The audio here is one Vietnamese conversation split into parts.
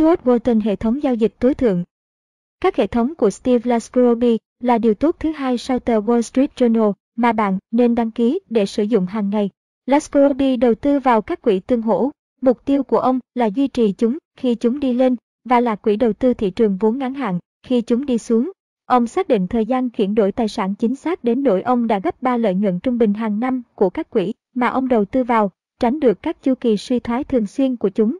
Stuart Walton hệ thống giao dịch tối thượng. Các hệ thống của Steve Lascroby là điều tốt thứ hai sau tờ Wall Street Journal mà bạn nên đăng ký để sử dụng hàng ngày. Lascroby đầu tư vào các quỹ tương hỗ. Mục tiêu của ông là duy trì chúng khi chúng đi lên và là quỹ đầu tư thị trường vốn ngắn hạn khi chúng đi xuống. Ông xác định thời gian chuyển đổi tài sản chính xác đến nỗi ông đã gấp 3 lợi nhuận trung bình hàng năm của các quỹ mà ông đầu tư vào, tránh được các chu kỳ suy thoái thường xuyên của chúng.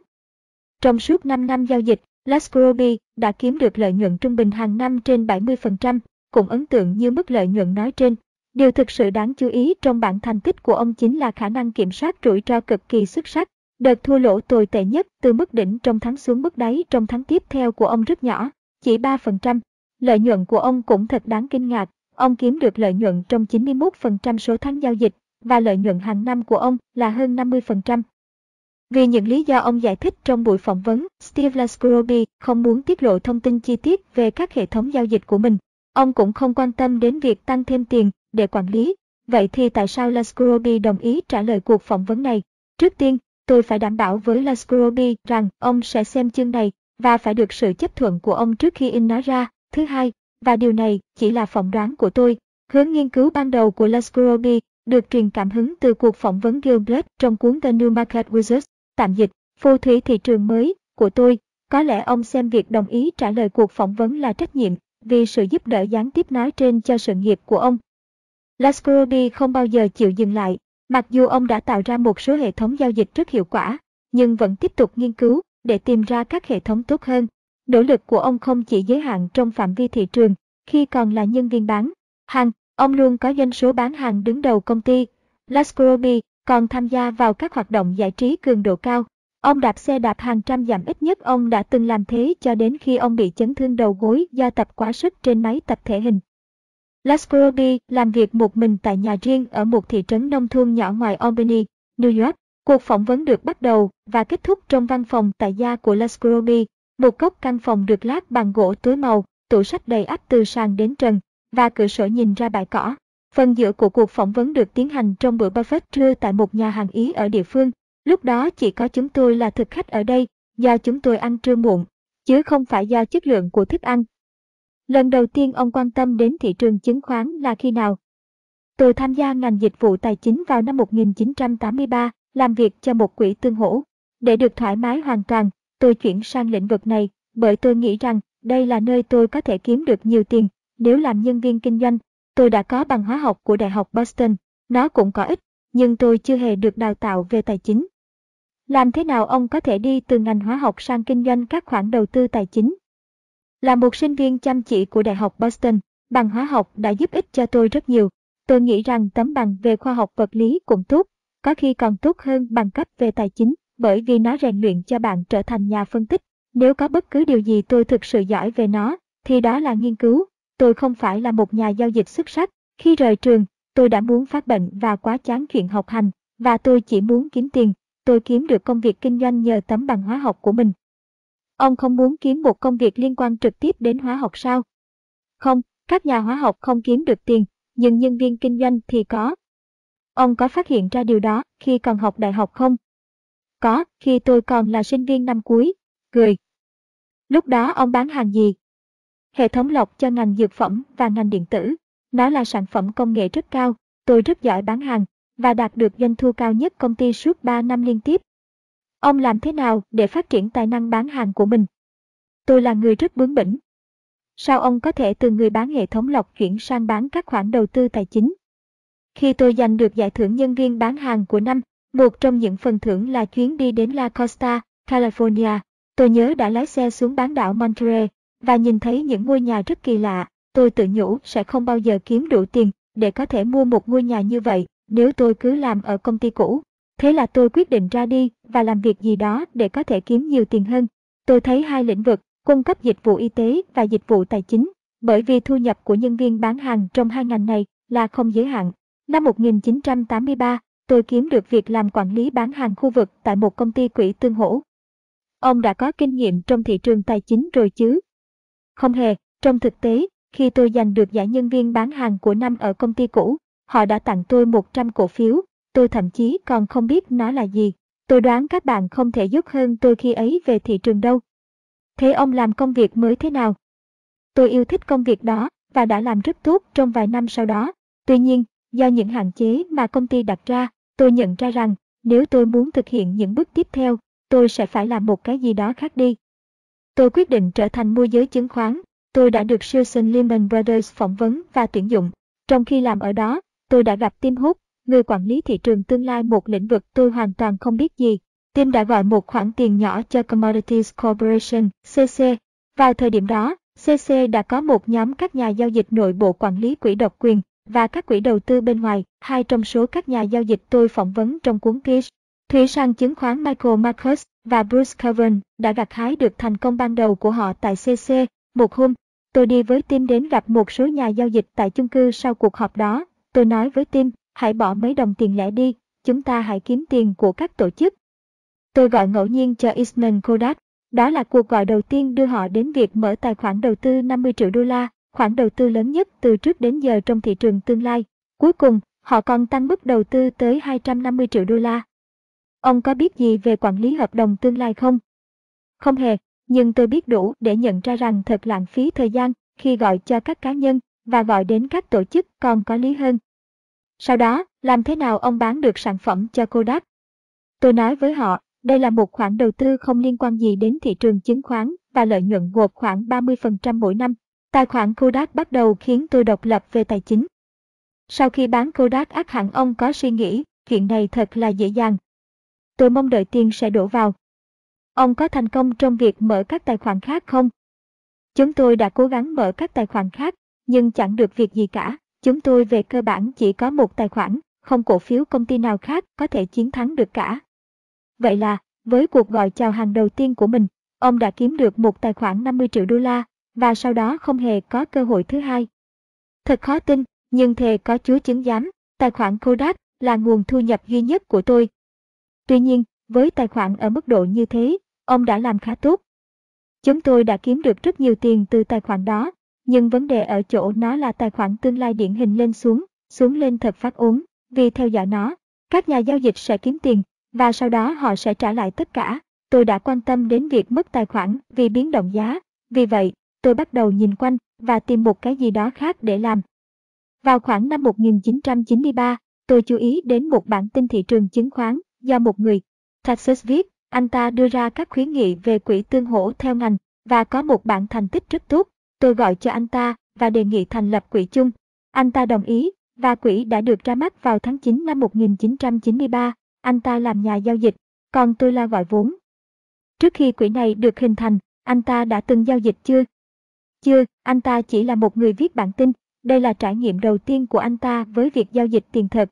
Trong suốt 5 năm giao dịch, Lascroby đã kiếm được lợi nhuận trung bình hàng năm trên 70%, cũng ấn tượng như mức lợi nhuận nói trên. Điều thực sự đáng chú ý trong bản thành tích của ông chính là khả năng kiểm soát rủi ro cực kỳ xuất sắc. Đợt thua lỗ tồi tệ nhất từ mức đỉnh trong tháng xuống mức đáy trong tháng tiếp theo của ông rất nhỏ, chỉ 3%. Lợi nhuận của ông cũng thật đáng kinh ngạc, ông kiếm được lợi nhuận trong 91% số tháng giao dịch, và lợi nhuận hàng năm của ông là hơn 50%. Vì những lý do ông giải thích trong buổi phỏng vấn, Steve Lascroby không muốn tiết lộ thông tin chi tiết về các hệ thống giao dịch của mình. Ông cũng không quan tâm đến việc tăng thêm tiền để quản lý. Vậy thì tại sao Lascroby đồng ý trả lời cuộc phỏng vấn này? Trước tiên, tôi phải đảm bảo với Lascroby rằng ông sẽ xem chương này và phải được sự chấp thuận của ông trước khi in nó ra. Thứ hai, và điều này chỉ là phỏng đoán của tôi, hướng nghiên cứu ban đầu của Lascroby được truyền cảm hứng từ cuộc phỏng vấn Gilbert trong cuốn The New Market Wizards, tạm dịch, phù thủy thị trường mới, của tôi. Có lẽ ông xem việc đồng ý trả lời cuộc phỏng vấn là trách nhiệm, vì sự giúp đỡ gián tiếp nói trên cho sự nghiệp của ông. Lascroby không bao giờ chịu dừng lại, mặc dù ông đã tạo ra một số hệ thống giao dịch rất hiệu quả, nhưng vẫn tiếp tục nghiên cứu để tìm ra các hệ thống tốt hơn. Nỗ lực của ông không chỉ giới hạn trong phạm vi thị trường, khi còn là nhân viên bán hàng, ông luôn có doanh số bán hàng đứng đầu công ty. Lascroby còn tham gia vào các hoạt động giải trí cường độ cao. Ông đạp xe đạp hàng trăm dặm ít nhất ông đã từng làm thế cho đến khi ông bị chấn thương đầu gối do tập quá sức trên máy tập thể hình. Lascroby làm việc một mình tại nhà riêng ở một thị trấn nông thôn nhỏ ngoài Albany, New York. Cuộc phỏng vấn được bắt đầu và kết thúc trong văn phòng tại gia của Lascroby, một góc căn phòng được lát bằng gỗ tối màu, tủ sách đầy ắp từ sàn đến trần, và cửa sổ nhìn ra bãi cỏ. Phần giữa của cuộc phỏng vấn được tiến hành trong bữa buffet trưa tại một nhà hàng Ý ở địa phương. Lúc đó chỉ có chúng tôi là thực khách ở đây, do chúng tôi ăn trưa muộn, chứ không phải do chất lượng của thức ăn. Lần đầu tiên ông quan tâm đến thị trường chứng khoán là khi nào? Tôi tham gia ngành dịch vụ tài chính vào năm 1983, làm việc cho một quỹ tương hỗ. Để được thoải mái hoàn toàn, tôi chuyển sang lĩnh vực này, bởi tôi nghĩ rằng đây là nơi tôi có thể kiếm được nhiều tiền. Nếu làm nhân viên kinh doanh, tôi đã có bằng hóa học của Đại học Boston, nó cũng có ích, nhưng tôi chưa hề được đào tạo về tài chính. Làm thế nào ông có thể đi từ ngành hóa học sang kinh doanh các khoản đầu tư tài chính? Là một sinh viên chăm chỉ của Đại học Boston, bằng hóa học đã giúp ích cho tôi rất nhiều. Tôi nghĩ rằng tấm bằng về khoa học vật lý cũng tốt, có khi còn tốt hơn bằng cấp về tài chính, bởi vì nó rèn luyện cho bạn trở thành nhà phân tích. Nếu có bất cứ điều gì tôi thực sự giỏi về nó, thì đó là nghiên cứu. Tôi không phải là một nhà giao dịch xuất sắc. Khi rời trường, tôi đã muốn phát bệnh và quá chán chuyện học hành, và tôi chỉ muốn kiếm tiền. Tôi kiếm được công việc kinh doanh nhờ tấm bằng hóa học của mình. Ông không muốn kiếm một công việc liên quan trực tiếp đến hóa học sao? Không, các nhà hóa học không kiếm được tiền, nhưng nhân viên kinh doanh thì có. Ông có phát hiện ra điều đó khi còn học đại học không? Có, khi tôi còn là sinh viên năm cuối. Cười. Lúc đó ông bán hàng gì? Hệ thống lọc cho ngành dược phẩm và ngành điện tử. Nó là sản phẩm công nghệ rất cao. Tôi rất giỏi bán hàng và đạt được doanh thu cao nhất công ty suốt 3 năm liên tiếp. Ông làm thế nào để phát triển tài năng bán hàng của mình? Tôi là người rất bướng bỉnh. Sao ông có thể từ người bán hệ thống lọc chuyển sang bán các khoản đầu tư tài chính? Khi tôi giành được giải thưởng nhân viên bán hàng của năm, một trong những phần thưởng là chuyến đi đến La Costa, California. Tôi nhớ đã lái xe xuống bán đảo Monterey và nhìn thấy những ngôi nhà rất kỳ lạ. Tôi tự nhủ sẽ không bao giờ kiếm đủ tiền để có thể mua một ngôi nhà như vậy nếu tôi cứ làm ở công ty cũ. Thế là tôi quyết định ra đi và làm việc gì đó để có thể kiếm nhiều tiền hơn. Tôi thấy hai lĩnh vực, cung cấp dịch vụ y tế và dịch vụ tài chính, bởi vì thu nhập của nhân viên bán hàng trong hai ngành này là không giới hạn. Năm 1983, tôi kiếm được việc làm quản lý bán hàng khu vực tại một công ty quỹ tương hỗ. Ông đã có kinh nghiệm trong thị trường tài chính rồi chứ? Không hề, trong thực tế, khi tôi giành được giải nhân viên bán hàng của năm ở công ty cũ, họ đã tặng tôi 100 cổ phiếu, tôi thậm chí còn không biết nó là gì. Tôi đoán các bạn không thể giúp hơn tôi khi ấy về thị trường đâu. Thế ông làm công việc mới thế nào? Tôi yêu thích công việc đó và đã làm rất tốt trong vài năm sau đó. Tuy nhiên, do những hạn chế mà công ty đặt ra, tôi nhận ra rằng nếu tôi muốn thực hiện những bước tiếp theo, tôi sẽ phải làm một cái gì đó khác đi. Tôi quyết định trở thành môi giới chứng khoán. Tôi đã được Susan Lehman Brothers phỏng vấn và tuyển dụng. Trong khi làm ở đó, tôi đã gặp Tim Hút, người quản lý thị trường tương lai một lĩnh vực tôi hoàn toàn không biết gì. Tim đã gọi một khoản tiền nhỏ cho Commodities Corporation, CC. Vào thời điểm đó, CC đã có một nhóm các nhà giao dịch nội bộ quản lý quỹ độc quyền và các quỹ đầu tư bên ngoài, hai trong số các nhà giao dịch tôi phỏng vấn trong cuốn Pitch. Thủy sang chứng khoán Michael Marcus và Bruce Coven đã gặt hái được thành công ban đầu của họ tại CC. Một hôm, tôi đi với Tim đến gặp một số nhà giao dịch tại chung cư sau cuộc họp đó. Tôi nói với Tim, hãy bỏ mấy đồng tiền lẻ đi, chúng ta hãy kiếm tiền của các tổ chức. Tôi gọi ngẫu nhiên cho Eastman Kodak. Đó là cuộc gọi đầu tiên đưa họ đến việc mở tài khoản đầu tư 50 triệu đô la, khoản đầu tư lớn nhất từ trước đến giờ trong thị trường tương lai. Cuối cùng, họ còn tăng mức đầu tư tới 250 triệu đô la. Ông có biết gì về quản lý hợp đồng tương lai không? Không hề, nhưng tôi biết đủ để nhận ra rằng thật lãng phí thời gian khi gọi cho các cá nhân và gọi đến các tổ chức còn có lý hơn. Sau đó, làm thế nào ông bán được sản phẩm cho Kodak? Tôi nói với họ, đây là một khoản đầu tư không liên quan gì đến thị trường chứng khoán và lợi nhuận gộp khoảng 30% mỗi năm. Tài khoản Kodak bắt đầu khiến tôi độc lập về tài chính. Sau khi bán Kodak ác hẳn ông có suy nghĩ, chuyện này thật là dễ dàng. Tôi mong đợi tiền sẽ đổ vào. Ông có thành công trong việc mở các tài khoản khác không? Chúng tôi đã cố gắng mở các tài khoản khác, nhưng chẳng được việc gì cả. Chúng tôi về cơ bản chỉ có một tài khoản, không cổ phiếu công ty nào khác có thể chiến thắng được cả. Vậy là, với cuộc gọi chào hàng đầu tiên của mình, ông đã kiếm được một tài khoản 50 triệu đô la, và sau đó không hề có cơ hội thứ hai. Thật khó tin, nhưng thề có chúa chứng giám, tài khoản Kodak là nguồn thu nhập duy nhất của tôi. Tuy nhiên, với tài khoản ở mức độ như thế, ông đã làm khá tốt. Chúng tôi đã kiếm được rất nhiều tiền từ tài khoản đó, nhưng vấn đề ở chỗ nó là tài khoản tương lai điển hình lên xuống, xuống lên thật phát ốm, vì theo dõi nó, các nhà giao dịch sẽ kiếm tiền, và sau đó họ sẽ trả lại tất cả. Tôi đã quan tâm đến việc mất tài khoản vì biến động giá, vì vậy, tôi bắt đầu nhìn quanh và tìm một cái gì đó khác để làm. Vào khoảng năm 1993, tôi chú ý đến một bản tin thị trường chứng khoán do một người, Texas viết, anh ta đưa ra các khuyến nghị về quỹ tương hỗ theo ngành và có một bản thành tích rất tốt. Tôi gọi cho anh ta và đề nghị thành lập quỹ chung. Anh ta đồng ý và quỹ đã được ra mắt vào tháng 9 năm 1993. Anh ta làm nhà giao dịch, còn tôi là gọi vốn. Trước khi quỹ này được hình thành, anh ta đã từng giao dịch chưa? Chưa, anh ta chỉ là một người viết bản tin. Đây là trải nghiệm đầu tiên của anh ta với việc giao dịch tiền thật.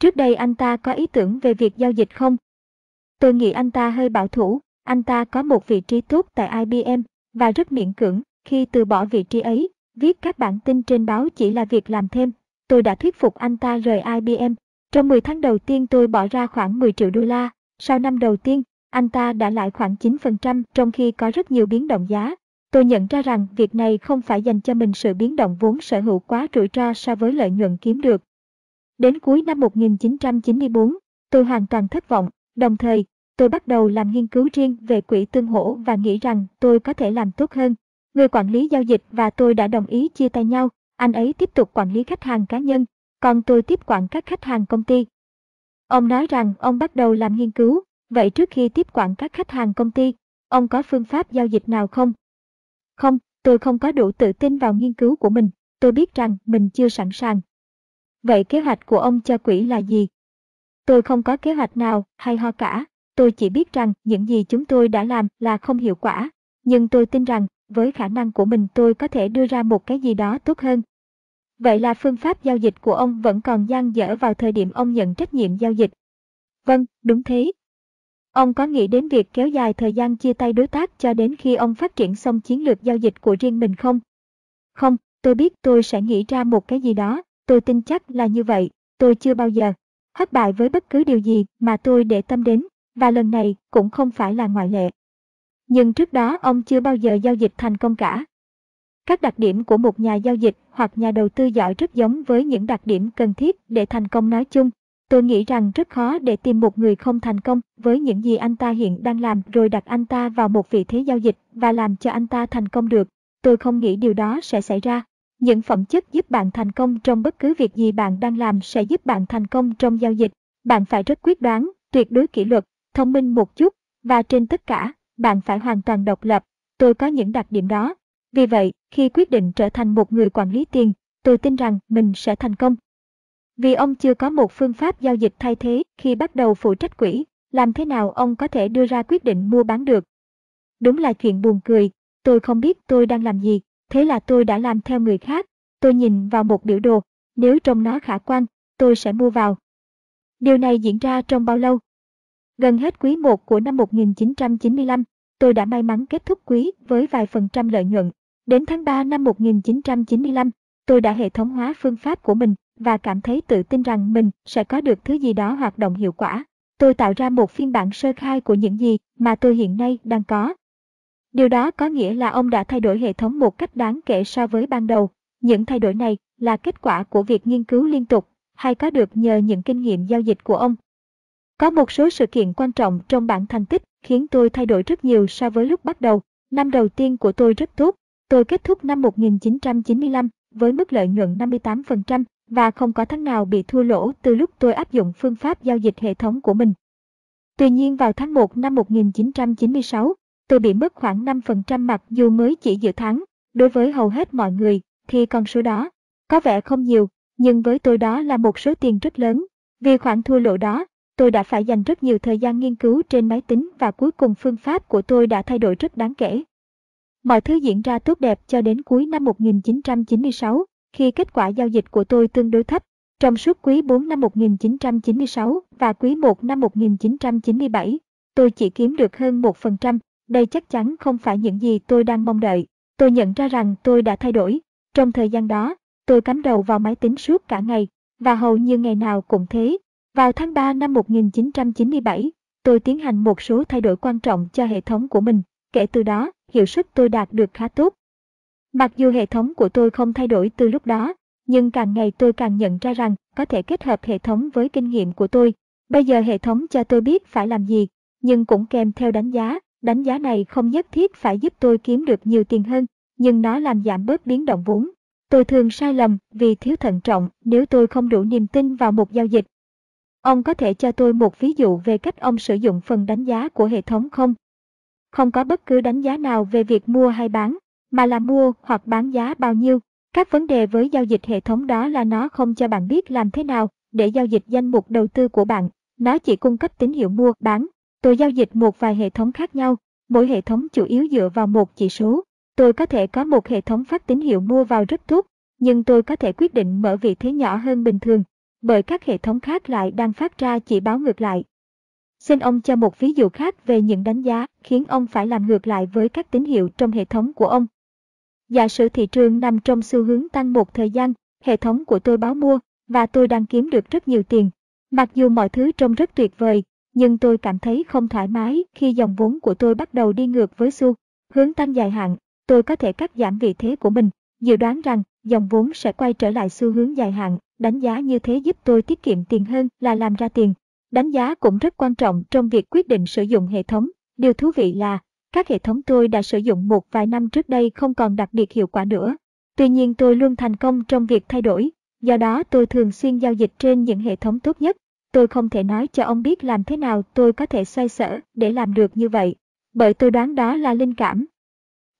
Trước đây anh ta có ý tưởng về việc giao dịch không? Tôi nghĩ anh ta hơi bảo thủ, anh ta có một vị trí tốt tại IBM và rất miễn cưỡng khi từ bỏ vị trí ấy, viết các bản tin trên báo chỉ là việc làm thêm. Tôi đã thuyết phục anh ta rời IBM. Trong 10 tháng đầu tiên tôi bỏ ra khoảng 10 triệu đô la. Sau năm đầu tiên, anh ta đã lại khoảng 9% trong khi có rất nhiều biến động giá. Tôi nhận ra rằng việc này không phải dành cho mình sự biến động vốn sở hữu quá rủi ro so với lợi nhuận kiếm được. Đến cuối năm 1994, tôi hoàn toàn thất vọng, đồng thời, tôi bắt đầu làm nghiên cứu riêng về quỹ tương hỗ và nghĩ rằng tôi có thể làm tốt hơn. Người quản lý giao dịch và tôi đã đồng ý chia tay nhau, anh ấy tiếp tục quản lý khách hàng cá nhân, còn tôi tiếp quản các khách hàng công ty. Ông nói rằng ông bắt đầu làm nghiên cứu, vậy trước khi tiếp quản các khách hàng công ty, ông có phương pháp giao dịch nào không? Không, tôi không có đủ tự tin vào nghiên cứu của mình, tôi biết rằng mình chưa sẵn sàng. Vậy kế hoạch của ông cho quỹ là gì? Tôi không có kế hoạch nào hay ho cả, tôi chỉ biết rằng những gì chúng tôi đã làm là không hiệu quả, nhưng tôi tin rằng với khả năng của mình tôi có thể đưa ra một cái gì đó tốt hơn. Vậy là phương pháp giao dịch của ông vẫn còn dang dở vào thời điểm ông nhận trách nhiệm giao dịch. Vâng, đúng thế. Ông có nghĩ đến việc kéo dài thời gian chia tay đối tác cho đến khi ông phát triển xong chiến lược giao dịch của riêng mình không? Không, tôi biết tôi sẽ nghĩ ra một cái gì đó, tôi tin chắc là như vậy, tôi chưa bao giờ thất bại với bất cứ điều gì mà tôi để tâm đến, và lần này cũng không phải là ngoại lệ. Nhưng trước đó ông chưa bao giờ giao dịch thành công cả. Các đặc điểm của một nhà giao dịch hoặc nhà đầu tư giỏi rất giống với những đặc điểm cần thiết để thành công nói chung. Tôi nghĩ rằng rất khó để tìm một người không thành công với những gì anh ta hiện đang làm rồi đặt anh ta vào một vị thế giao dịch và làm cho anh ta thành công được. Tôi không nghĩ điều đó sẽ xảy ra. Những phẩm chất giúp bạn thành công trong bất cứ việc gì bạn đang làm sẽ giúp bạn thành công trong giao dịch. Bạn phải rất quyết đoán, tuyệt đối kỷ luật, thông minh một chút, và trên tất cả, bạn phải hoàn toàn độc lập. Tôi có những đặc điểm đó. Vì vậy, khi quyết định trở thành một người quản lý tiền, tôi tin rằng mình sẽ thành công. Vì ông chưa có một phương pháp giao dịch thay thế khi bắt đầu phụ trách quỹ, làm thế nào ông có thể đưa ra quyết định mua bán được? Đúng là chuyện buồn cười, tôi không biết tôi đang làm gì, thế là tôi đã làm theo người khác. Tôi nhìn vào một biểu đồ, nếu trông nó khả quan, tôi sẽ mua vào. Điều này diễn ra trong bao lâu? Gần hết quý 1 của năm 1995, tôi đã may mắn kết thúc quý với vài phần trăm lợi nhuận. Đến tháng 3 năm 1995, tôi đã hệ thống hóa phương pháp của mình và cảm thấy tự tin rằng mình sẽ có được thứ gì đó hoạt động hiệu quả. Tôi tạo ra một phiên bản sơ khai của những gì mà tôi hiện nay đang có. Điều đó có nghĩa là ông đã thay đổi hệ thống một cách đáng kể so với ban đầu. Những thay đổi này là kết quả của việc nghiên cứu liên tục hay có được nhờ những kinh nghiệm giao dịch của ông. Có một số sự kiện quan trọng trong bản thành tích khiến tôi thay đổi rất nhiều so với lúc bắt đầu. Năm đầu tiên của tôi rất tốt. Tôi kết thúc năm 1995 với mức lợi nhuận 58% và không có tháng nào bị thua lỗ từ lúc tôi áp dụng phương pháp giao dịch hệ thống của mình. Tuy nhiên vào tháng 1 năm 1996, tôi bị mất khoảng 5% mặc dù mới chỉ giữa tháng. Đối với hầu hết mọi người, thì con số đó có vẻ không nhiều, nhưng với tôi đó là một số tiền rất lớn. Vì khoản thua lỗ đó, tôi đã phải dành rất nhiều thời gian nghiên cứu trên máy tính và cuối cùng phương pháp của tôi đã thay đổi rất đáng kể. Mọi thứ diễn ra tốt đẹp cho đến cuối năm 1996, khi kết quả giao dịch của tôi tương đối thấp. Trong suốt quý 4 năm 1996 và quý 1 năm 1997, tôi chỉ kiếm được hơn 1%. Đây chắc chắn không phải những gì tôi đang mong đợi. Tôi nhận ra rằng tôi đã thay đổi. Trong thời gian đó, tôi cắm đầu vào máy tính suốt cả ngày, và hầu như ngày nào cũng thế. Vào tháng 3 năm 1997, tôi tiến hành một số thay đổi quan trọng cho hệ thống của mình. Kể từ đó, hiệu suất tôi đạt được khá tốt. Mặc dù hệ thống của tôi không thay đổi từ lúc đó, nhưng càng ngày tôi càng nhận ra rằng có thể kết hợp hệ thống với kinh nghiệm của tôi. Bây giờ hệ thống cho tôi biết phải làm gì, nhưng cũng kèm theo đánh giá. Đánh giá này không nhất thiết phải giúp tôi kiếm được nhiều tiền hơn, nhưng nó làm giảm bớt biến động vốn. Tôi thường sai lầm vì thiếu thận trọng nếu tôi không đủ niềm tin vào một giao dịch. Ông có thể cho tôi một ví dụ về cách ông sử dụng phần đánh giá của hệ thống không? Không có bất cứ đánh giá nào về việc mua hay bán, mà là mua hoặc bán giá bao nhiêu. Các vấn đề với giao dịch hệ thống đó là nó không cho bạn biết làm thế nào để giao dịch danh mục đầu tư của bạn. Nó chỉ cung cấp tín hiệu mua, bán. Tôi giao dịch một vài hệ thống khác nhau, mỗi hệ thống chủ yếu dựa vào một chỉ số. Tôi có thể có một hệ thống phát tín hiệu mua vào rất tốt, nhưng tôi có thể quyết định mở vị thế nhỏ hơn bình thường, bởi các hệ thống khác lại đang phát ra chỉ báo ngược lại. Xin ông cho một ví dụ khác về những đánh giá khiến ông phải làm ngược lại với các tín hiệu trong hệ thống của ông. Giả sử thị trường nằm trong xu hướng tăng một thời gian, hệ thống của tôi báo mua, và tôi đang kiếm được rất nhiều tiền. Mặc dù mọi thứ trông rất tuyệt vời, nhưng tôi cảm thấy không thoải mái khi dòng vốn của tôi bắt đầu đi ngược với xu hướng tăng dài hạn. Tôi có thể cắt giảm vị thế của mình, dự đoán rằng dòng vốn sẽ quay trở lại xu hướng dài hạn. Đánh giá như thế giúp tôi tiết kiệm tiền hơn là làm ra tiền. Đánh giá cũng rất quan trọng trong việc quyết định sử dụng hệ thống. Điều thú vị là các hệ thống tôi đã sử dụng một vài năm trước đây không còn đặc biệt hiệu quả nữa. Tuy nhiên tôi luôn thành công trong việc thay đổi, do đó tôi thường xuyên giao dịch trên những hệ thống tốt nhất. Tôi không thể nói cho ông biết làm thế nào tôi có thể xoay sở để làm được như vậy, bởi tôi đoán đó là linh cảm.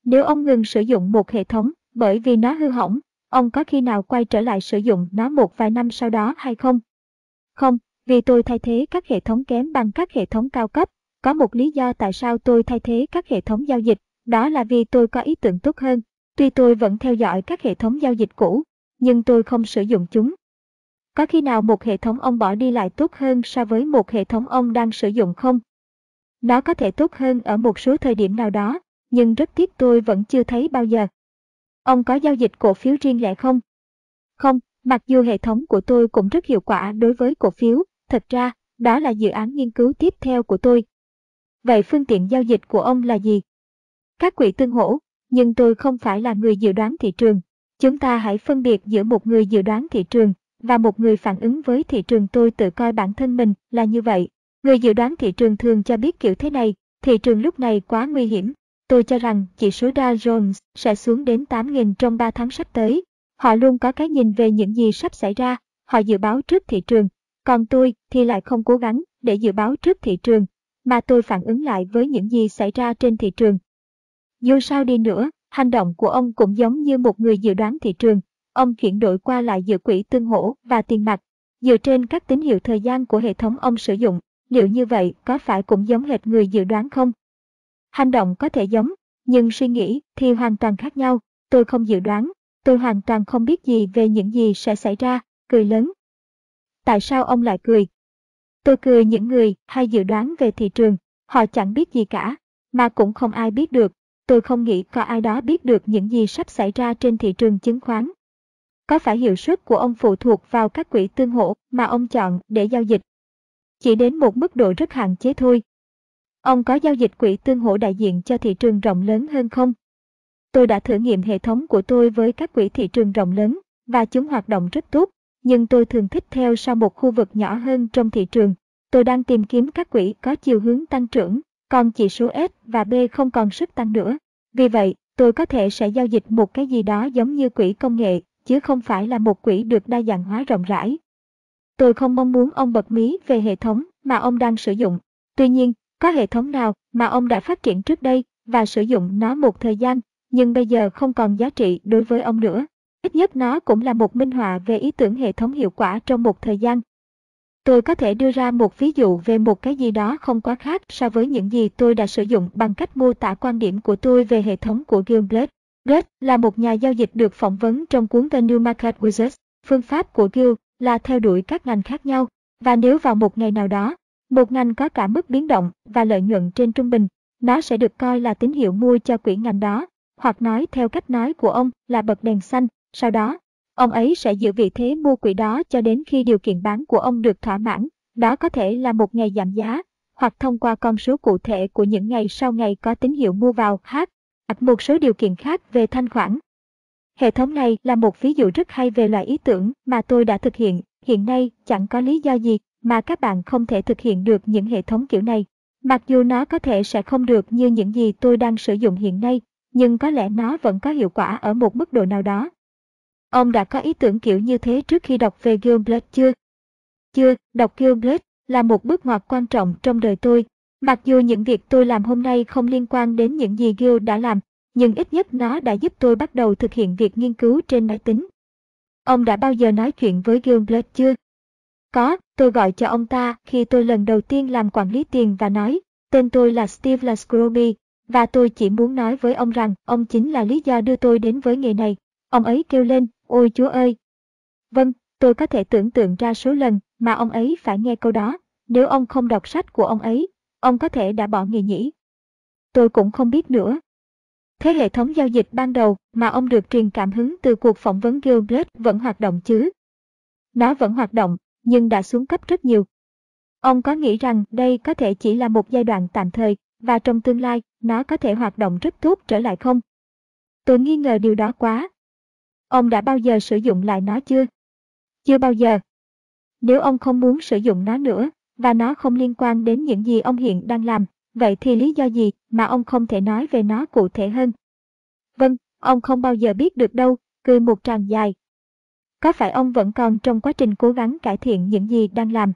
Nếu ông ngừng sử dụng một hệ thống bởi vì nó hư hỏng, ông có khi nào quay trở lại sử dụng nó một vài năm sau đó hay không? Không, vì tôi thay thế các hệ thống kém bằng các hệ thống cao cấp, có một lý do tại sao tôi thay thế các hệ thống giao dịch, đó là vì tôi có ý tưởng tốt hơn. Tuy tôi vẫn theo dõi các hệ thống giao dịch cũ, nhưng tôi không sử dụng chúng. Có khi nào một hệ thống ông bỏ đi lại tốt hơn so với một hệ thống ông đang sử dụng không? Nó có thể tốt hơn ở một số thời điểm nào đó, nhưng rất tiếc tôi vẫn chưa thấy bao giờ. Ông có giao dịch cổ phiếu riêng lẻ không? Không, mặc dù hệ thống của tôi cũng rất hiệu quả đối với cổ phiếu, thật ra, đó là dự án nghiên cứu tiếp theo của tôi, Vậy phương tiện giao dịch của ông là gì? Các quỹ tương hỗ, nhưng tôi không phải là người dự đoán thị trường. Chúng ta hãy phân biệt giữa một người dự đoán thị trường và một người phản ứng với thị trường tôi tự coi bản thân mình là như vậy. Người dự đoán thị trường thường cho biết kiểu thế này, thị trường lúc này quá nguy hiểm. Tôi cho rằng chỉ số Dow Jones sẽ xuống đến 8.000 trong 3 tháng sắp tới. Họ luôn có cái nhìn về những gì sắp xảy ra, họ dự báo trước thị trường. Còn tôi thì lại không cố gắng để dự báo trước thị trường, mà tôi phản ứng lại với những gì xảy ra trên thị trường. Dù sao đi nữa, hành động của ông cũng giống như một người dự đoán thị trường. Ông chuyển đổi qua lại giữa quỹ tương hỗ và tiền mặt. Dựa trên các tín hiệu thời gian của hệ thống ông sử dụng, liệu như vậy có phải cũng giống hệt người dự đoán không? Hành động có thể giống, nhưng suy nghĩ thì hoàn toàn khác nhau. Tôi không dự đoán, tôi hoàn toàn không biết gì về những gì sẽ xảy ra, cười lớn. Tại sao ông lại cười? Tôi cười những người hay dự đoán về thị trường, họ chẳng biết gì cả, mà cũng không ai biết được. Tôi không nghĩ có ai đó biết được những gì sắp xảy ra trên thị trường chứng khoán. Có phải hiệu suất của ông phụ thuộc vào các quỹ tương hỗ mà ông chọn để giao dịch? Chỉ đến một mức độ rất hạn chế thôi. Ông có giao dịch quỹ tương hỗ đại diện cho thị trường rộng lớn hơn không? Tôi đã thử nghiệm hệ thống của tôi với các quỹ thị trường rộng lớn và chúng hoạt động rất tốt, nhưng tôi thường thích theo sau một khu vực nhỏ hơn trong thị trường. Tôi đang tìm kiếm các quỹ có chiều hướng tăng trưởng, còn chỉ số S và B không còn sức tăng nữa. Vì vậy, tôi có thể sẽ giao dịch một cái gì đó giống như quỹ công nghệ, chứ không phải là một quỹ được đa dạng hóa rộng rãi. Tôi không mong muốn ông bật mí về hệ thống mà ông đang sử dụng. Tuy nhiên, có hệ thống nào mà ông đã phát triển trước đây và sử dụng nó một thời gian, nhưng bây giờ không còn giá trị đối với ông nữa. Ít nhất nó cũng là một minh họa về ý tưởng hệ thống hiệu quả trong một thời gian. Tôi có thể đưa ra một ví dụ về một cái gì đó không quá khác so với những gì tôi đã sử dụng bằng cách mô tả quan điểm của tôi về hệ thống của Gilbert. Gilbert là một nhà giao dịch được phỏng vấn trong cuốn The New Market Wizards. Phương pháp của Gil là theo đuổi các ngành khác nhau, và nếu vào một ngày nào đó, một ngành có cả mức biến động và lợi nhuận trên trung bình, nó sẽ được coi là tín hiệu mua cho quỹ ngành đó, hoặc nói theo cách nói của ông là bật đèn xanh. Sau đó, ông ấy sẽ giữ vị thế mua quỹ đó cho đến khi điều kiện bán của ông được thỏa mãn. Đó có thể là một ngày giảm giá, hoặc thông qua con số cụ thể của những ngày sau ngày có tín hiệu mua vào khác, một số điều kiện khác về thanh khoản. Hệ thống này là một ví dụ rất hay về loại ý tưởng mà tôi đã thực hiện. Hiện nay chẳng có lý do gì mà các bạn không thể thực hiện được những hệ thống kiểu này. Mặc dù nó có thể sẽ không được như những gì tôi đang sử dụng hiện nay, nhưng có lẽ nó vẫn có hiệu quả ở một mức độ nào đó. Ông đã có ý tưởng kiểu như thế trước khi đọc về Gilbert chưa? Chưa, đọc Gilbert là một bước ngoặt quan trọng trong đời tôi. Mặc dù những việc tôi làm hôm nay không liên quan đến những gì Gil đã làm, nhưng ít nhất nó đã giúp tôi bắt đầu thực hiện việc nghiên cứu trên máy tính. Ông đã bao giờ nói chuyện với Gilbert chưa? Có, tôi gọi cho ông ta khi tôi lần đầu tiên làm quản lý tiền và nói, tên tôi là Steve Lascroby, và tôi chỉ muốn nói với ông rằng ông chính là lý do đưa tôi đến với nghề này. Ông ấy kêu lên, ôi chúa ơi! Vâng, tôi có thể tưởng tượng ra số lần mà ông ấy phải nghe câu đó. Nếu ông không đọc sách của ông ấy, ông có thể đã bỏ nghề nhỉ? Tôi cũng không biết nữa. Thế hệ thống giao dịch ban đầu mà ông được truyền cảm hứng từ cuộc phỏng vấn Gilbert vẫn hoạt động chứ? Nó vẫn hoạt động, nhưng đã xuống cấp rất nhiều. Ông có nghĩ rằng đây có thể chỉ là một giai đoạn tạm thời, và trong tương lai, nó có thể hoạt động rất tốt trở lại không? Tôi nghi ngờ điều đó quá. Ông đã bao giờ sử dụng lại nó chưa? Chưa bao giờ. Nếu ông không muốn sử dụng nó nữa, và nó không liên quan đến những gì ông hiện đang làm, vậy thì lý do gì mà ông không thể nói về nó cụ thể hơn? Vâng, ông không bao giờ biết được đâu, cười một tràng dài. Có phải ông vẫn còn trong quá trình cố gắng cải thiện những gì đang làm?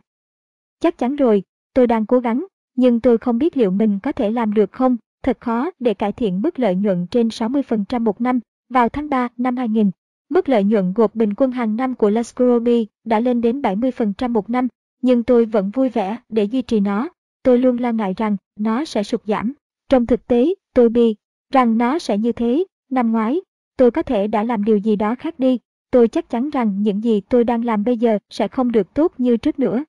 Chắc chắn rồi, tôi đang cố gắng, nhưng tôi không biết liệu mình có thể làm được không. Thật khó để cải thiện mức lợi nhuận trên 60% một năm. Vào tháng 3 năm 2000, mức lợi nhuận gộp bình quân hàng năm của Lascrobi đã lên đến 70% một năm, nhưng tôi vẫn vui vẻ để duy trì nó. Tôi luôn lo ngại rằng nó sẽ sụt giảm. Trong thực tế, tôi bi rằng nó sẽ như thế. Năm ngoái, tôi có thể đã làm điều gì đó khác đi. Tôi chắc chắn rằng những gì tôi đang làm bây giờ sẽ không được tốt như trước nữa.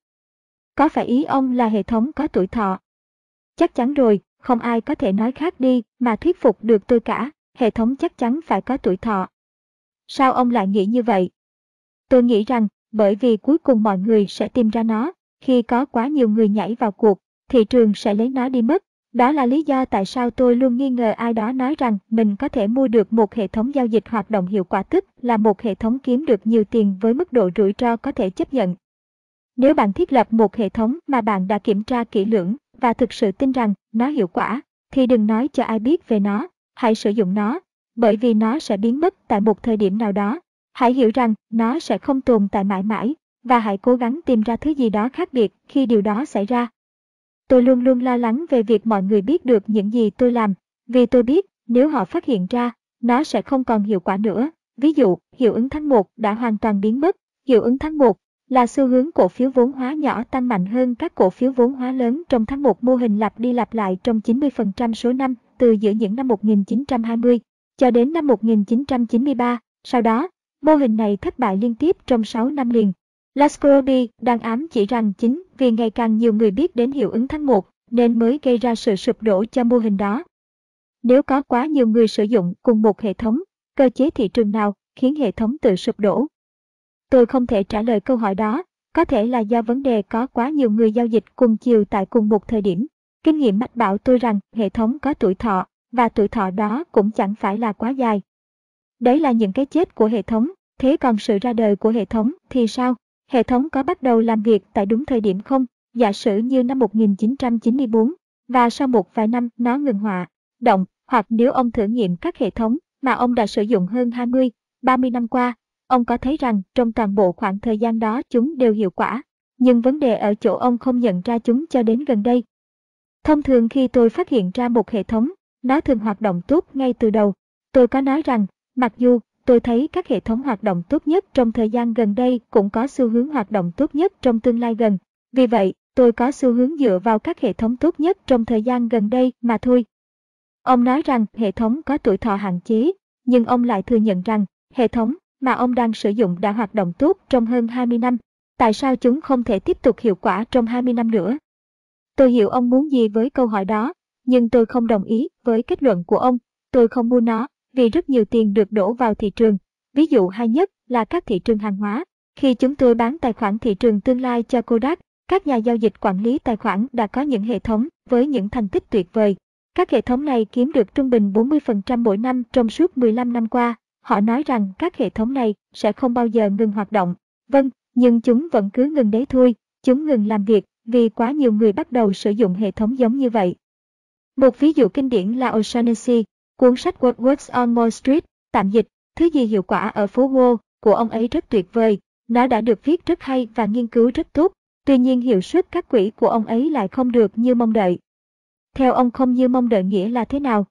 Có phải ý ông là hệ thống có tuổi thọ? Chắc chắn rồi, không ai có thể nói khác đi mà thuyết phục được tôi cả, hệ thống chắc chắn phải có tuổi thọ. Sao ông lại nghĩ như vậy? Tôi nghĩ rằng, bởi vì cuối cùng mọi người sẽ tìm ra nó, khi có quá nhiều người nhảy vào cuộc, thị trường sẽ lấy nó đi mất, Đó là lý do tại sao tôi luôn nghi ngờ ai đó nói rằng mình có thể mua được một hệ thống giao dịch hoạt động hiệu quả tức là một hệ thống kiếm được nhiều tiền với mức độ rủi ro có thể chấp nhận. Nếu bạn thiết lập một hệ thống mà bạn đã kiểm tra kỹ lưỡng và thực sự tin rằng nó hiệu quả, thì đừng nói cho ai biết về nó, hãy sử dụng nó, bởi vì nó sẽ biến mất tại một thời điểm nào đó. Hãy hiểu rằng nó sẽ không tồn tại mãi mãi, và hãy cố gắng tìm ra thứ gì đó khác biệt khi điều đó xảy ra. Tôi luôn luôn lo lắng về việc mọi người biết được những gì tôi làm, vì tôi biết nếu họ phát hiện ra, nó sẽ không còn hiệu quả nữa. Ví dụ, hiệu ứng tháng 1 đã hoàn toàn biến mất. Hiệu ứng tháng 1 là xu hướng cổ phiếu vốn hóa nhỏ tăng mạnh hơn các cổ phiếu vốn hóa lớn trong tháng 1 mô hình lặp đi lặp lại trong 90% số năm từ giữa những năm 1920 cho đến năm 1993. Sau đó, mô hình này thất bại liên tiếp trong 6 năm liền. Lascorobi đang ám chỉ rằng chính vì ngày càng nhiều người biết đến hiệu ứng tháng 1 nên mới gây ra sự sụp đổ cho mô hình đó. Nếu có quá nhiều người sử dụng cùng một hệ thống, cơ chế thị trường nào khiến hệ thống tự sụp đổ? Tôi không thể trả lời câu hỏi đó, có thể là do vấn đề có quá nhiều người giao dịch cùng chiều tại cùng một thời điểm. Kinh nghiệm mách bảo tôi rằng hệ thống có tuổi thọ, và tuổi thọ đó cũng chẳng phải là quá dài. Đấy là những cái chết của hệ thống, thế còn sự ra đời của hệ thống thì sao? Hệ thống có bắt đầu làm việc tại đúng thời điểm không? Giả sử như năm 1994, và sau một vài năm nó ngừng hoạt động, hoặc nếu ông thử nghiệm các hệ thống mà ông đã sử dụng hơn 20, 30 năm qua, ông có thấy rằng trong toàn bộ khoảng thời gian đó chúng đều hiệu quả. Nhưng vấn đề ở chỗ ông không nhận ra chúng cho đến gần đây. Thông thường khi tôi phát hiện ra một hệ thống, nó thường hoạt động tốt ngay từ đầu. Tôi có nói rằng, mặc dù tôi thấy các hệ thống hoạt động tốt nhất trong thời gian gần đây cũng có xu hướng hoạt động tốt nhất trong tương lai gần. Vì vậy, tôi có xu hướng dựa vào các hệ thống tốt nhất trong thời gian gần đây mà thôi. Ông nói rằng hệ thống có tuổi thọ hạn chế, nhưng ông lại thừa nhận rằng hệ thống mà ông đang sử dụng đã hoạt động tốt trong hơn 20 năm. Tại sao chúng không thể tiếp tục hiệu quả trong 20 năm nữa? Tôi hiểu ông muốn gì với câu hỏi đó, nhưng tôi không đồng ý với kết luận của ông. Tôi không mua nó vì rất nhiều tiền được đổ vào thị trường. Ví dụ hay nhất là các thị trường hàng hóa. Khi chúng tôi bán tài khoản thị trường tương lai cho Kodak, các nhà giao dịch quản lý tài khoản đã có những hệ thống với những thành tích tuyệt vời. Các hệ thống này kiếm được trung bình 40% mỗi năm trong suốt 15 năm qua. Họ nói rằng các hệ thống này sẽ không bao giờ ngừng hoạt động. Vâng, nhưng chúng vẫn cứ ngừng đấy thôi. Chúng ngừng làm việc vì quá nhiều người bắt đầu sử dụng hệ thống giống như vậy. Một ví dụ kinh điển là O'Shaughnessy, cuốn sách What Works on Wall Street, tạm dịch, thứ gì hiệu quả ở phố Wall, của ông ấy rất tuyệt vời. Nó đã được viết rất hay và nghiên cứu rất tốt, tuy nhiên hiệu suất các quỹ của ông ấy lại không được như mong đợi. Theo ông không như mong đợi nghĩa là thế nào?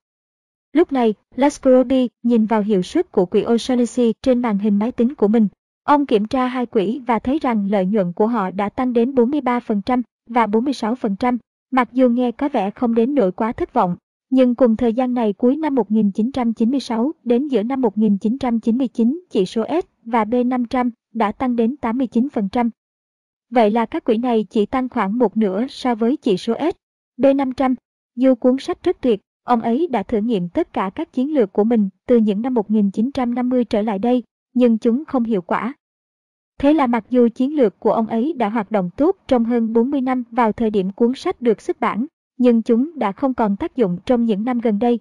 Lúc này, Lascrobi nhìn vào hiệu suất của quỹ O'Shaughnessy trên màn hình máy tính của mình. Ông kiểm tra hai quỹ và thấy rằng lợi nhuận của họ đã tăng đến 43% và 46%, mặc dù nghe có vẻ không đến nỗi quá thất vọng. Nhưng cùng thời gian này cuối năm 1996 đến giữa năm 1999 chỉ số S và B500 đã tăng đến 89%. Vậy là các quỹ này chỉ tăng khoảng một nửa so với chỉ số S. B500, dù cuốn sách rất tuyệt, ông ấy đã thử nghiệm tất cả các chiến lược của mình từ những năm 1950 trở lại đây, nhưng chúng không hiệu quả. Thế là mặc dù chiến lược của ông ấy đã hoạt động tốt trong hơn 40 năm vào thời điểm cuốn sách được xuất bản, nhưng chúng đã không còn tác dụng trong những năm gần đây.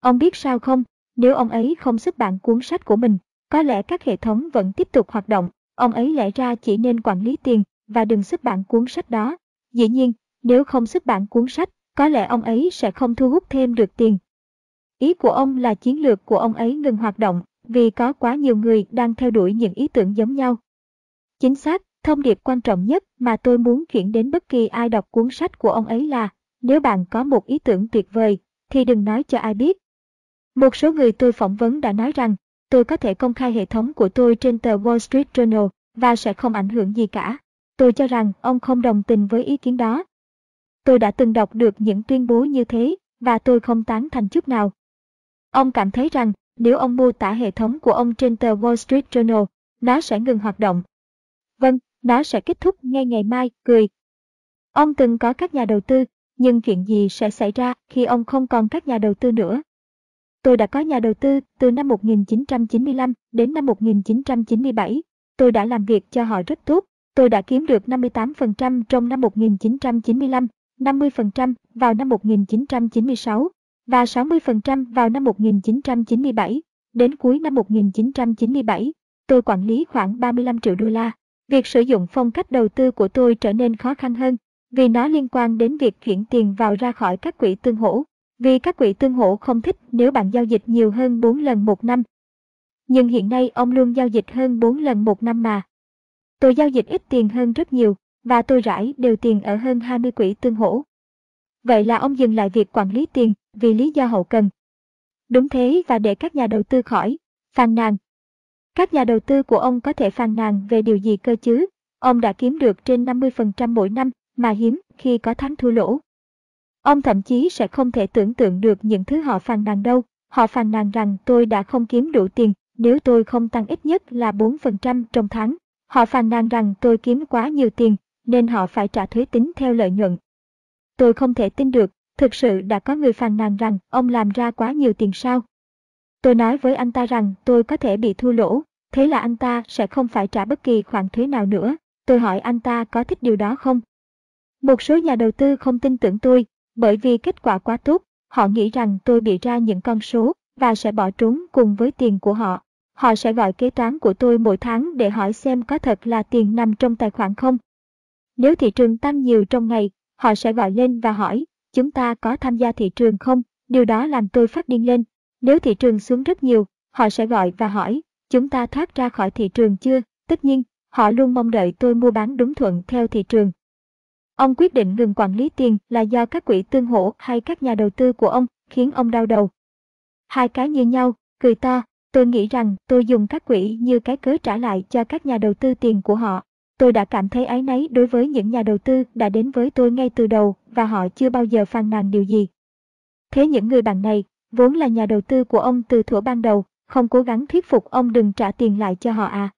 Ông biết sao không, nếu ông ấy không xuất bản cuốn sách của mình, có lẽ các hệ thống vẫn tiếp tục hoạt động, ông ấy lẽ ra chỉ nên quản lý tiền và đừng xuất bản cuốn sách đó. Dĩ nhiên, nếu không xuất bản cuốn sách, có lẽ ông ấy sẽ không thu hút thêm được tiền. Ý của ông là chiến lược của ông ấy ngừng hoạt động vì có quá nhiều người đang theo đuổi những ý tưởng giống nhau. Chính xác, thông điệp quan trọng nhất mà tôi muốn chuyển đến bất kỳ ai đọc cuốn sách của ông ấy là nếu bạn có một ý tưởng tuyệt vời, thì đừng nói cho ai biết. Một số người tôi phỏng vấn đã nói rằng, tôi có thể công khai hệ thống của tôi trên tờ Wall Street Journal và sẽ không ảnh hưởng gì cả. Tôi cho rằng ông không đồng tình với ý kiến đó. Tôi đã từng đọc được những tuyên bố như thế và tôi không tán thành chút nào. Ông cảm thấy rằng nếu ông mô tả hệ thống của ông trên tờ Wall Street Journal, nó sẽ ngừng hoạt động. Vâng, nó sẽ kết thúc ngay ngày mai, cười. Ông từng có các nhà đầu tư, nhưng chuyện gì sẽ xảy ra khi ông không còn các nhà đầu tư nữa? Tôi đã có nhà đầu tư từ năm 1995 đến năm 1997. Tôi đã làm việc cho họ rất tốt. Tôi đã kiếm được 58% trong năm 1995 50% vào năm 1996 và 60% vào năm 1997. Đến cuối năm 1997, tôi quản lý khoảng 35 triệu đô la. Việc sử dụng phong cách đầu tư của tôi trở nên khó khăn hơn vì nó liên quan đến việc chuyển tiền vào ra khỏi các quỹ tương hỗ. Vì các quỹ tương hỗ không thích nếu bạn giao dịch nhiều hơn 4 lần một năm. Nhưng hiện nay ông luôn giao dịch hơn 4 lần một năm mà. Tôi giao dịch ít tiền hơn rất nhiều, và tôi rải đều tiền ở hơn 20 quỹ tương hỗ. Vậy là ông dừng lại việc quản lý tiền vì lý do hậu cần. Đúng thế và để các nhà đầu tư khỏi, phàn nàn. Các nhà đầu tư của ông có thể phàn nàn về điều gì cơ chứ? Ông đã kiếm được trên 50% mỗi năm mà hiếm khi có thắng thua lỗ. Ông thậm chí sẽ không thể tưởng tượng được những thứ họ phàn nàn đâu. Họ phàn nàn rằng tôi đã không kiếm đủ tiền nếu tôi không tăng ít nhất là 4% trong tháng. Họ phàn nàn rằng tôi kiếm quá nhiều tiền nên họ phải trả thuế tính theo lợi nhuận. Tôi không thể tin được, thực sự đã có người phàn nàn rằng ông làm ra quá nhiều tiền sao. Tôi nói với anh ta rằng tôi có thể bị thua lỗ, thế là anh ta sẽ không phải trả bất kỳ khoản thuế nào nữa. Tôi hỏi anh ta có thích điều đó không? Một số nhà đầu tư không tin tưởng tôi, bởi vì kết quả quá tốt, họ nghĩ rằng tôi bị ra những con số và sẽ bỏ trốn cùng với tiền của họ. Họ sẽ gọi kế toán của tôi mỗi tháng để hỏi xem có thật là tiền nằm trong tài khoản không. Nếu thị trường tăng nhiều trong ngày, họ sẽ gọi lên và hỏi, chúng ta có tham gia thị trường không? Điều đó làm tôi phát điên lên. Nếu thị trường xuống rất nhiều, họ sẽ gọi và hỏi, chúng ta thoát ra khỏi thị trường chưa? Tất nhiên, họ luôn mong đợi tôi mua bán đúng thuận theo thị trường. Ông quyết định ngừng quản lý tiền là do các quỹ tương hỗ hay các nhà đầu tư của ông khiến ông đau đầu. Hai cái như nhau, cười to, tôi nghĩ rằng tôi dùng các quỹ như cái cớ trả lại cho các nhà đầu tư tiền của họ. Tôi đã cảm thấy áy náy đối với những nhà đầu tư đã đến với tôi ngay từ đầu và họ chưa bao giờ phàn nàn điều gì. Thế những người bạn này, vốn là nhà đầu tư của ông từ thuở ban đầu, không cố gắng thuyết phục ông đừng trả tiền lại cho họ à?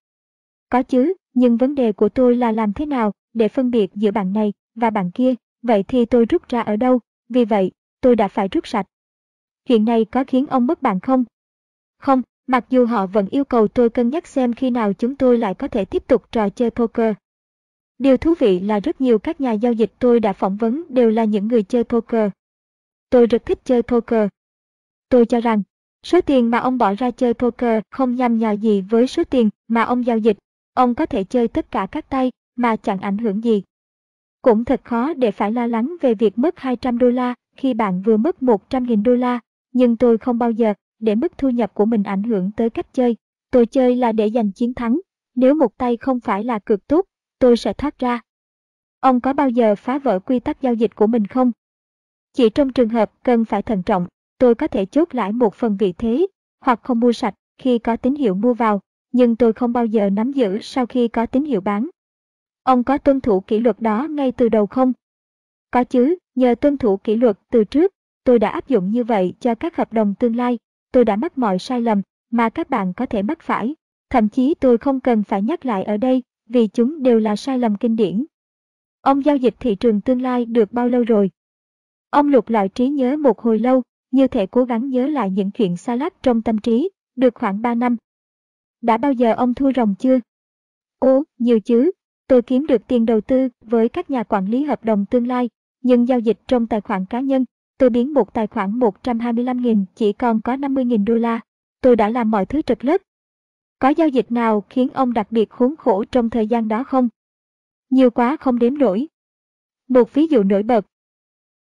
Có chứ, nhưng vấn đề của tôi là làm thế nào để phân biệt giữa bạn này và bạn kia, vậy thì tôi rút ra ở đâu, vì vậy, tôi đã phải rút sạch. Chuyện này có khiến ông mất bạn không? Không, mặc dù họ vẫn yêu cầu tôi cân nhắc xem khi nào chúng tôi lại có thể tiếp tục trò chơi poker. Điều thú vị là rất nhiều các nhà giao dịch tôi đã phỏng vấn đều là những người chơi poker. Tôi rất thích chơi poker. Tôi cho rằng, số tiền mà ông bỏ ra chơi poker không nhằm nhò gì với số tiền mà ông giao dịch. Ông có thể chơi tất cả các tay mà chẳng ảnh hưởng gì. Cũng thật khó để phải lo lắng về việc mất 200 đô la khi bạn vừa mất 100.000 đô la, nhưng tôi không bao giờ để mức thu nhập của mình ảnh hưởng tới cách chơi. Tôi chơi là để giành chiến thắng. Nếu một tay không phải là cực tốt, tôi sẽ thoát ra. Ông có bao giờ phá vỡ quy tắc giao dịch của mình không? Chỉ trong trường hợp cần phải thận trọng, tôi có thể chốt lại một phần vị thế, hoặc không mua sạch khi có tín hiệu mua vào, nhưng tôi không bao giờ nắm giữ sau khi có tín hiệu bán. Ông có tuân thủ kỷ luật đó ngay từ đầu không? Có chứ, nhờ tuân thủ kỷ luật từ trước, tôi đã áp dụng như vậy cho các hợp đồng tương lai. Tôi đã mắc mọi sai lầm mà các bạn có thể mắc phải. Thậm chí tôi không cần phải nhắc lại ở đây vì chúng đều là sai lầm kinh điển. Ông giao dịch thị trường tương lai được bao lâu rồi? Ông lục lọi trí nhớ một hồi lâu, như thể cố gắng nhớ lại những chuyện xa lắc trong tâm trí, được khoảng 3 năm. Đã bao giờ ông thua rồng chưa? Ồ, nhiều chứ, Tôi kiếm được tiền đầu tư với các nhà quản lý hợp đồng tương lai, nhưng giao dịch trong tài khoản cá nhân, tôi biến một tài khoản 125.000 chỉ còn có 50.000 đô la. Tôi đã làm mọi thứ trật lớp. Có giao dịch nào khiến ông đặc biệt khốn khổ trong thời gian đó không? Nhiều quá không đếm nổi. Một ví dụ nổi bật.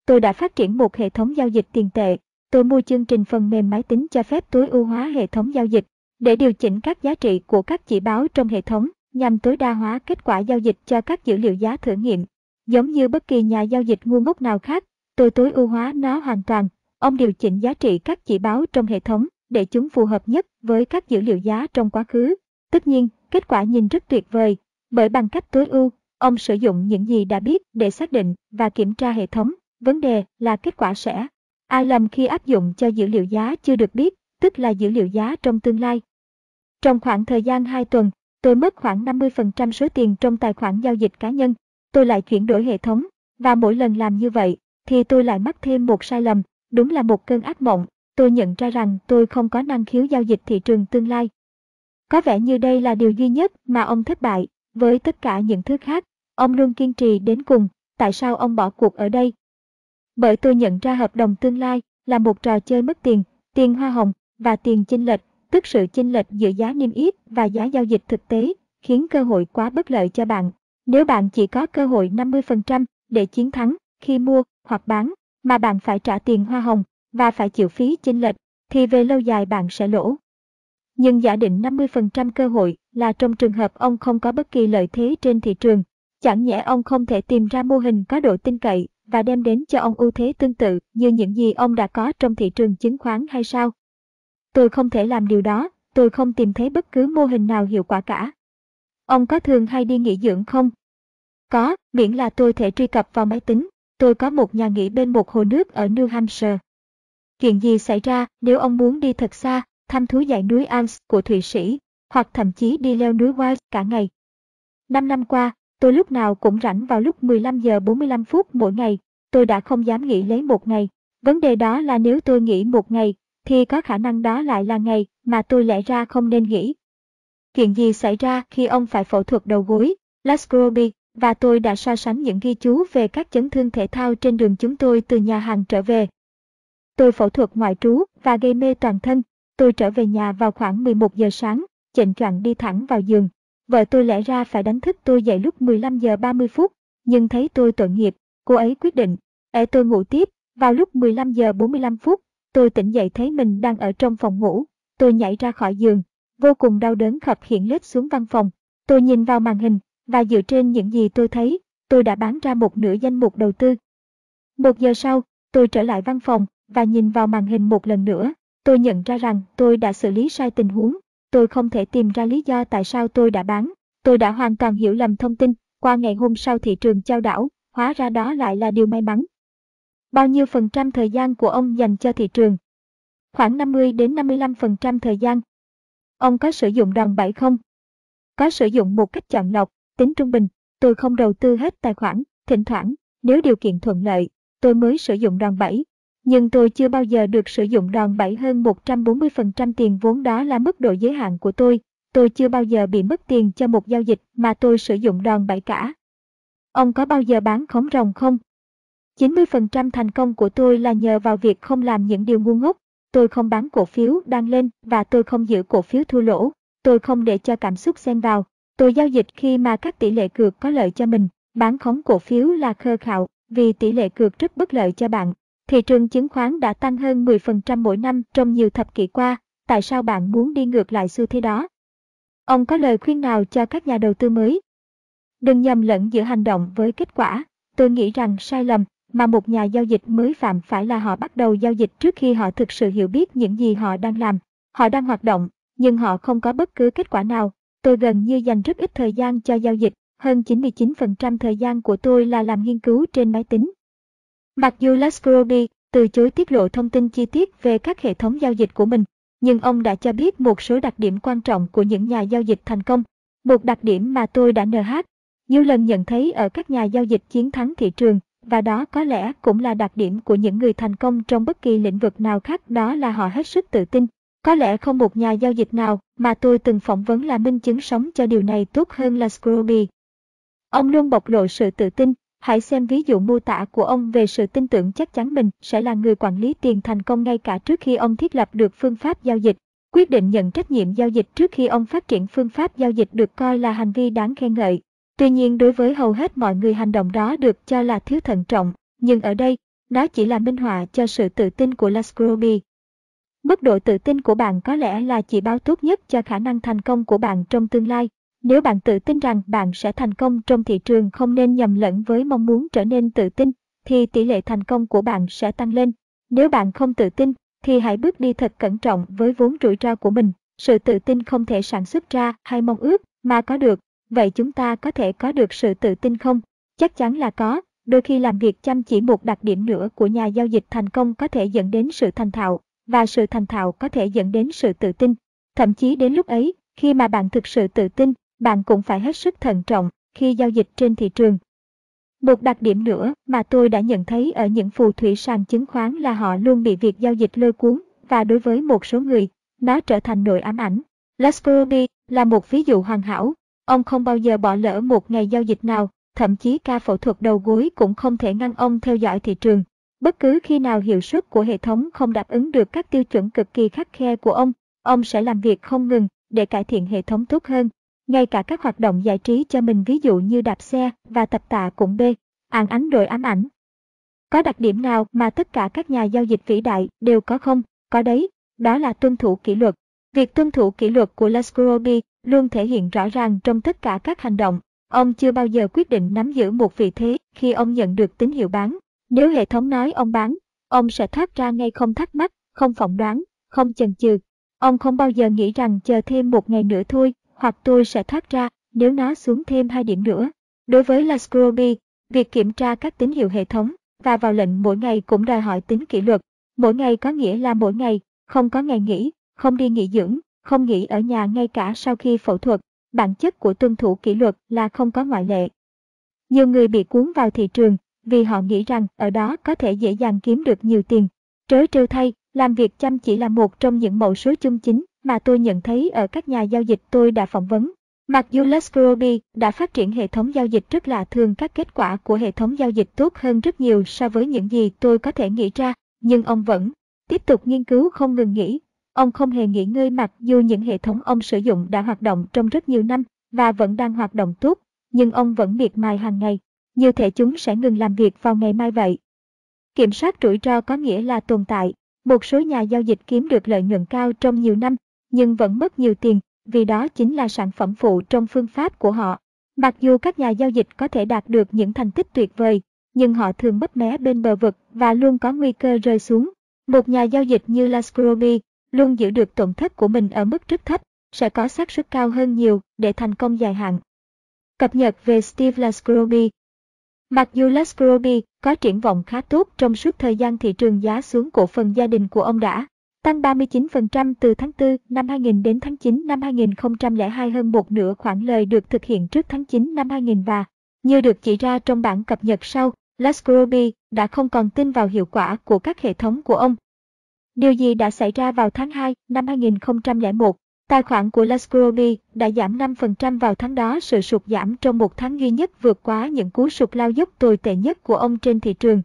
Tôi đã phát triển một hệ thống giao dịch tiền tệ. Tôi mua chương trình phần mềm máy tính cho phép tối ưu hóa hệ thống giao dịch để điều chỉnh các giá trị của các chỉ báo trong hệ thống nhằm tối đa hóa kết quả giao dịch cho các dữ liệu giá thử nghiệm. Giống như bất kỳ nhà giao dịch ngu ngốc nào khác, tôi tối ưu hóa nó hoàn toàn. Ông điều chỉnh giá trị các chỉ báo trong hệ thống để chúng phù hợp nhất với các dữ liệu giá trong quá khứ. Tất nhiên, kết quả nhìn rất tuyệt vời, bởi bằng cách tối ưu, ông sử dụng những gì đã biết để xác định và kiểm tra hệ thống. Vấn đề là kết quả sẽ ai lầm khi áp dụng cho dữ liệu giá chưa được biết, tức là dữ liệu giá trong tương lai. Trong khoảng thời gian 2 tuần, tôi mất khoảng 50% số tiền trong tài khoản giao dịch cá nhân. Tôi lại chuyển đổi hệ thống, và mỗi lần làm như vậy, thì tôi lại mắc thêm một sai lầm, đúng là một cơn ác mộng. Tôi nhận ra rằng tôi không có năng khiếu giao dịch thị trường tương lai. Có vẻ như đây là điều duy nhất mà ông thất bại, với tất cả những thứ khác, ông luôn kiên trì đến cùng. Tại sao ông bỏ cuộc ở đây? Bởi tôi nhận ra hợp đồng tương lai là một trò chơi mất tiền, tiền hoa hồng và tiền chênh lệch, tức sự chênh lệch giữa giá niêm yết và giá giao dịch thực tế, khiến cơ hội quá bất lợi cho bạn. Nếu bạn chỉ có cơ hội 50% để chiến thắng khi mua hoặc bán, mà bạn phải trả tiền hoa hồng và phải chịu phí chênh lệch, thì về lâu dài bạn sẽ lỗ. Nhưng giả định 50% cơ hội là trong trường hợp ông không có bất kỳ lợi thế trên thị trường, chẳng nhẽ ông không thể tìm ra mô hình có độ tin cậy và đem đến cho ông ưu thế tương tự như những gì ông đã có trong thị trường chứng khoán hay sao? Tôi không thể làm điều đó, tôi không tìm thấy bất cứ mô hình nào hiệu quả cả. Ông có thường hay đi nghỉ dưỡng không? Có, miễn là tôi thể truy cập vào máy tính. Tôi có một nhà nghỉ bên một hồ nước ở New Hampshire. Chuyện gì xảy ra nếu ông muốn đi thật xa, thăm thú dãy núi Alps của Thụy Sĩ, hoặc thậm chí đi leo núi Wild cả ngày? Năm năm qua, tôi lúc nào cũng rảnh vào lúc 15 giờ 45 phút mỗi ngày. Tôi đã không dám nghỉ lấy một ngày. Vấn đề đó là nếu tôi nghỉ một ngày, thì có khả năng đó lại là ngày mà tôi lẽ ra không nên nghỉ. Chuyện gì xảy ra khi ông phải phẫu thuật đầu gối? Lascroby và tôi đã so sánh những ghi chú về các chấn thương thể thao trên đường chúng tôi từ nhà hàng trở về. Tôi phẫu thuật ngoại trú và gây mê toàn thân. Tôi trở về nhà vào khoảng 11 giờ sáng, chệnh choạng đi thẳng vào giường. Vợ tôi lẽ ra phải đánh thức tôi dậy lúc 15 giờ 30 phút, nhưng thấy tôi tội nghiệp, cô ấy quyết định. Để tôi ngủ tiếp, vào lúc 15 giờ 45 phút, tôi tỉnh dậy thấy mình đang ở trong phòng ngủ. Tôi nhảy ra khỏi giường, vô cùng đau đớn khập khiễng lết xuống văn phòng. Tôi nhìn vào màn hình, và dựa trên những gì tôi thấy, tôi đã bán ra một nửa danh mục đầu tư. Một giờ sau, tôi trở lại văn phòng và nhìn vào màn hình một lần nữa. Tôi nhận ra rằng tôi đã xử lý sai tình huống. Tôi không thể tìm ra lý do tại sao tôi đã bán. Tôi đã hoàn toàn hiểu lầm thông tin qua ngày hôm sau thị trường trao đảo, hóa ra đó lại là điều may mắn. Bao nhiêu phần trăm thời gian của ông dành cho thị trường? Khoảng 50 đến 55% thời gian. Ông có sử dụng đòn bẩy không? Có sử dụng một cách chọn lọc, tính trung bình, tôi không đầu tư hết tài khoản, thỉnh thoảng, nếu điều kiện thuận lợi, tôi mới sử dụng đòn bẩy. Nhưng tôi chưa bao giờ được sử dụng đòn bẩy hơn 140% tiền vốn đó là mức độ giới hạn của tôi. Tôi chưa bao giờ bị mất tiền cho một giao dịch mà tôi sử dụng đòn bẩy cả. Ông có bao giờ bán khống rồng không? 90% thành công của tôi là nhờ vào việc không làm những điều ngu ngốc. Tôi không bán cổ phiếu đang lên và tôi không giữ cổ phiếu thua lỗ. Tôi không để cho cảm xúc xen vào. Tôi giao dịch khi mà các tỷ lệ cược có lợi cho mình, bán khống cổ phiếu là khơ khạo, vì tỷ lệ cược rất bất lợi cho bạn. Thị trường chứng khoán đã tăng hơn 10% mỗi năm trong nhiều thập kỷ qua, tại sao bạn muốn đi ngược lại xu thế đó? Ông có lời khuyên nào cho các nhà đầu tư mới? Đừng nhầm lẫn giữa hành động với kết quả. Tôi nghĩ rằng sai lầm mà một nhà giao dịch mới phạm phải là họ bắt đầu giao dịch trước khi họ thực sự hiểu biết những gì họ đang làm. Họ đang hoạt động, nhưng họ không có bất cứ kết quả nào Tôi gần như dành rất ít thời gian cho giao dịch, hơn 99% thời gian của tôi là làm nghiên cứu trên máy tính. Mặc dù Lascroby từ chối tiết lộ thông tin chi tiết về các hệ thống giao dịch của mình, nhưng ông đã cho biết một số đặc điểm quan trọng của những nhà giao dịch thành công. Một đặc điểm mà tôi đã NH, nhiều lần nhận thấy ở các nhà giao dịch chiến thắng thị trường, và đó có lẽ cũng là đặc điểm của những người thành công trong bất kỳ lĩnh vực nào khác đó là họ hết sức tự tin, có lẽ không một nhà giao dịch nào mà tôi từng phỏng vấn là minh chứng sống cho điều này tốt hơn là Scrooby. Ông luôn bộc lộ sự tự tin, hãy xem ví dụ mô tả của ông về sự tin tưởng chắc chắn mình sẽ là người quản lý tiền thành công ngay cả trước khi ông thiết lập được phương pháp giao dịch. Quyết định nhận trách nhiệm giao dịch trước khi ông phát triển phương pháp giao dịch được coi là hành vi đáng khen ngợi. Tuy nhiên đối với hầu hết mọi người hành động đó được cho là thiếu thận trọng, nhưng ở đây, nó chỉ là minh họa cho sự tự tin của Lascroby. Mức độ tự tin của bạn có lẽ là chỉ báo tốt nhất cho khả năng thành công của bạn trong tương lai. Nếu bạn tự tin rằng bạn sẽ thành công trong thị trường không nên nhầm lẫn với mong muốn trở nên tự tin, thì tỷ lệ thành công của bạn sẽ tăng lên. Nếu bạn không tự tin, thì hãy bước đi thật cẩn trọng với vốn rủi ro của mình. Sự tự tin không thể sản xuất ra hay mong ước mà có được. Vậy chúng ta có thể có được sự tự tin không? Chắc chắn là có. Đôi khi làm việc chăm chỉ một đặc điểm nữa của nhà giao dịch thành công có thể dẫn đến sự thành thạo và sự thành thạo có thể dẫn đến sự tự tin. Thậm chí đến lúc ấy, khi mà bạn thực sự tự tin, bạn cũng phải hết sức thận trọng khi giao dịch trên thị trường. Một đặc điểm nữa mà tôi đã nhận thấy ở những phù thủy sàn chứng khoán là họ luôn bị việc giao dịch lôi cuốn và đối với một số người, nó trở thành nỗi ám ảnh. Lascorobi là một ví dụ hoàn hảo. Ông không bao giờ bỏ lỡ một ngày giao dịch nào, thậm chí ca phẫu thuật đầu gối cũng không thể ngăn ông theo dõi thị trường. Bất cứ khi nào hiệu suất của hệ thống không đáp ứng được các tiêu chuẩn cực kỳ khắc khe của ông, ông sẽ làm việc không ngừng để cải thiện hệ thống tốt hơn. Ngay cả các hoạt động giải trí cho mình ví dụ như đạp xe và tập tạ cũng B, án ánh rồi ám ảnh. Có đặc điểm nào mà tất cả các nhà giao dịch vĩ đại đều có không? Có đấy, đó là tuân thủ kỷ luật. Việc tuân thủ kỷ luật của Lascrobi luôn thể hiện rõ ràng trong tất cả các hành động. Ông chưa bao giờ quyết định nắm giữ một vị thế khi ông nhận được tín hiệu bán. Nếu hệ thống nói ông bán, ông sẽ thoát ra ngay không thắc mắc, không phỏng đoán, không chần chừ. Ông không bao giờ nghĩ rằng chờ thêm một ngày nữa thôi, hoặc tôi sẽ thoát ra nếu nó xuống thêm hai điểm nữa. Đối với Lascroby, việc kiểm tra các tín hiệu hệ thống và vào lệnh mỗi ngày cũng đòi hỏi tính kỷ luật. Mỗi ngày có nghĩa là mỗi ngày, không có ngày nghỉ, không đi nghỉ dưỡng, không nghỉ ở nhà ngay cả sau khi phẫu thuật. Bản chất của tuân thủ kỷ luật là không có ngoại lệ. Nhiều người bị cuốn vào thị trường vì họ nghĩ rằng ở đó có thể dễ dàng kiếm được nhiều tiền. Trớ trêu thay, làm việc chăm chỉ là một trong những mẫu số chung chính mà tôi nhận thấy ở các nhà giao dịch tôi đã phỏng vấn. Mặc dù Lascrobi đã phát triển hệ thống giao dịch rất lạ thường các kết quả của hệ thống giao dịch tốt hơn rất nhiều so với những gì tôi có thể nghĩ ra, nhưng ông vẫn tiếp tục nghiên cứu không ngừng nghỉ. Ông không hề nghỉ ngơi mặc dù những hệ thống ông sử dụng đã hoạt động trong rất nhiều năm và vẫn đang hoạt động tốt, nhưng ông vẫn miệt mài hàng ngày. Như thể chúng sẽ ngừng làm việc vào ngày mai vậy. Kiểm soát rủi ro có nghĩa là tồn tại. Một số nhà giao dịch kiếm được lợi nhuận cao trong nhiều năm, nhưng vẫn mất nhiều tiền vì đó chính là sản phẩm phụ trong phương pháp của họ. Mặc dù các nhà giao dịch có thể đạt được những thành tích tuyệt vời, nhưng họ thường mất mé bên bờ vực và luôn có nguy cơ rơi xuống. Một nhà giao dịch như Lascrobi luôn giữ được tổn thất của mình ở mức rất thấp, sẽ có xác suất cao hơn nhiều để thành công dài hạn. Cập nhật về Steve Lascrobi Mặc dù Lascrobi có triển vọng khá tốt trong suốt thời gian thị trường giá xuống cổ phần gia đình của ông đã tăng 39% từ tháng 4 năm 2000 đến tháng 9 năm 2002 hơn một nửa khoản lời được thực hiện trước tháng 9 năm 2000 và, như được chỉ ra trong bản cập nhật sau, Lascrobi đã không còn tin vào hiệu quả của các hệ thống của ông. Điều gì đã xảy ra vào tháng 2 năm 2001? Tài khoản của Lascrobi đã giảm 5% vào tháng đó sự sụt giảm trong một tháng duy nhất vượt quá những cú sụt lao dốc tồi tệ nhất của ông trên thị trường.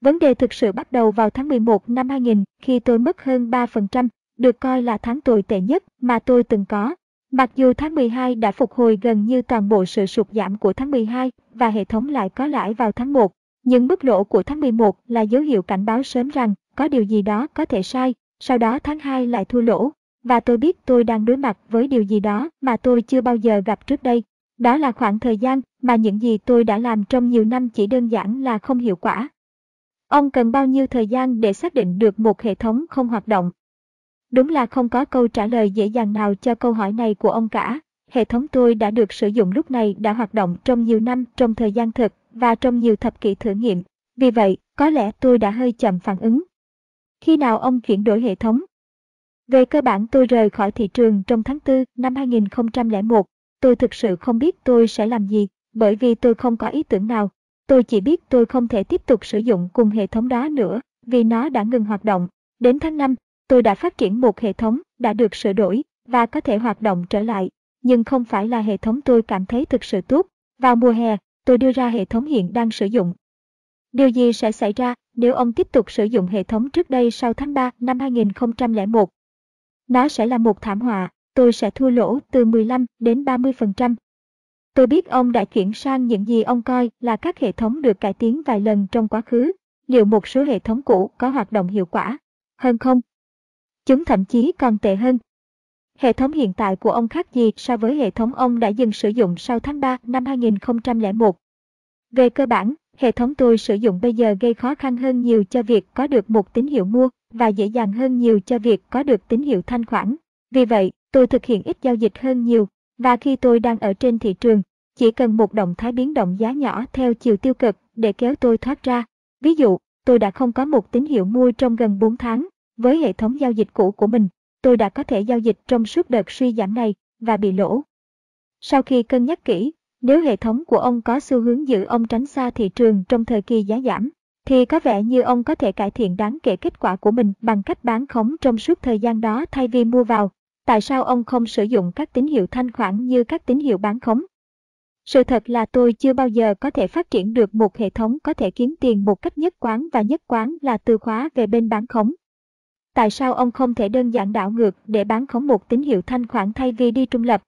Vấn đề thực sự bắt đầu vào tháng 11 năm 2000 khi tôi mất hơn 3%, được coi là tháng tồi tệ nhất mà tôi từng có. Mặc dù tháng 12 đã phục hồi gần như toàn bộ sự sụt giảm của tháng 12 và hệ thống lại có lãi vào tháng 1, những bức lỗ của tháng 11 là dấu hiệu cảnh báo sớm rằng có điều gì đó có thể sai, sau đó tháng 2 lại thua lỗ, và tôi biết tôi đang đối mặt với điều gì đó mà tôi chưa bao giờ gặp trước đây. Đó là khoảng thời gian mà những gì tôi đã làm trong nhiều năm chỉ đơn giản là không hiệu quả. Ông cần bao nhiêu thời gian để xác định được một hệ thống không hoạt động? Đúng là không có câu trả lời dễ dàng nào cho câu hỏi này của ông cả. Hệ thống tôi đã được sử dụng lúc này đã hoạt động trong nhiều năm trong thời gian thực và trong nhiều thập kỷ thử nghiệm. Vì vậy, có lẽ tôi đã hơi chậm phản ứng. Khi nào ông chuyển đổi hệ thống? Về cơ bản tôi rời khỏi thị trường trong tháng 4 năm 2001. Tôi thực sự không biết tôi sẽ làm gì, bởi vì tôi không có ý tưởng nào. Tôi chỉ biết tôi không thể tiếp tục sử dụng cùng hệ thống đó nữa, vì nó đã ngừng hoạt động. Đến tháng 5, tôi đã phát triển một hệ thống đã được sửa đổi và có thể hoạt động trở lại, nhưng không phải là hệ thống tôi cảm thấy thực sự tốt. Vào mùa hè, tôi đưa ra hệ thống hiện đang sử dụng. Điều gì sẽ xảy ra nếu ông tiếp tục sử dụng hệ thống trước đây sau tháng 3 năm 2001? Nó sẽ là một thảm họa, tôi sẽ thua lỗ từ 15 đến 30%. Tôi biết ông đã chuyển sang những gì ông coi là các hệ thống được cải tiến vài lần trong quá khứ. Liệu một số hệ thống cũ có hoạt động hiệu quả hơn không? Chúng thậm chí còn tệ hơn. Hệ thống hiện tại của ông khác gì so với hệ thống ông đã dừng sử dụng sau tháng 3 năm 2001? Về cơ bản, hệ thống tôi sử dụng bây giờ gây khó khăn hơn nhiều cho việc có được một tín hiệu mua và dễ dàng hơn nhiều cho việc có được tín hiệu thanh khoản. Vì vậy, tôi thực hiện ít giao dịch hơn nhiều, và khi tôi đang ở trên thị trường, chỉ cần một động thái biến động giá nhỏ theo chiều tiêu cực để kéo tôi thoát ra. Ví dụ, tôi đã không có một tín hiệu mua trong gần 4 tháng. Với hệ thống giao dịch cũ của mình, tôi đã có thể giao dịch trong suốt đợt suy giảm này và bị lỗ. Sau khi cân nhắc kỹ, nếu hệ thống của ông có xu hướng giữ ông tránh xa thị trường trong thời kỳ giá giảm, thì có vẻ như ông có thể cải thiện đáng kể kết quả của mình bằng cách bán khống trong suốt thời gian đó thay vì mua vào. Tại sao ông không sử dụng các tín hiệu thanh khoản như các tín hiệu bán khống? Sự thật là tôi chưa bao giờ có thể phát triển được một hệ thống có thể kiếm tiền một cách nhất quán và nhất quán là từ khóa về bên bán khống. Tại sao ông không thể đơn giản đảo ngược để bán khống một tín hiệu thanh khoản thay vì đi trung lập?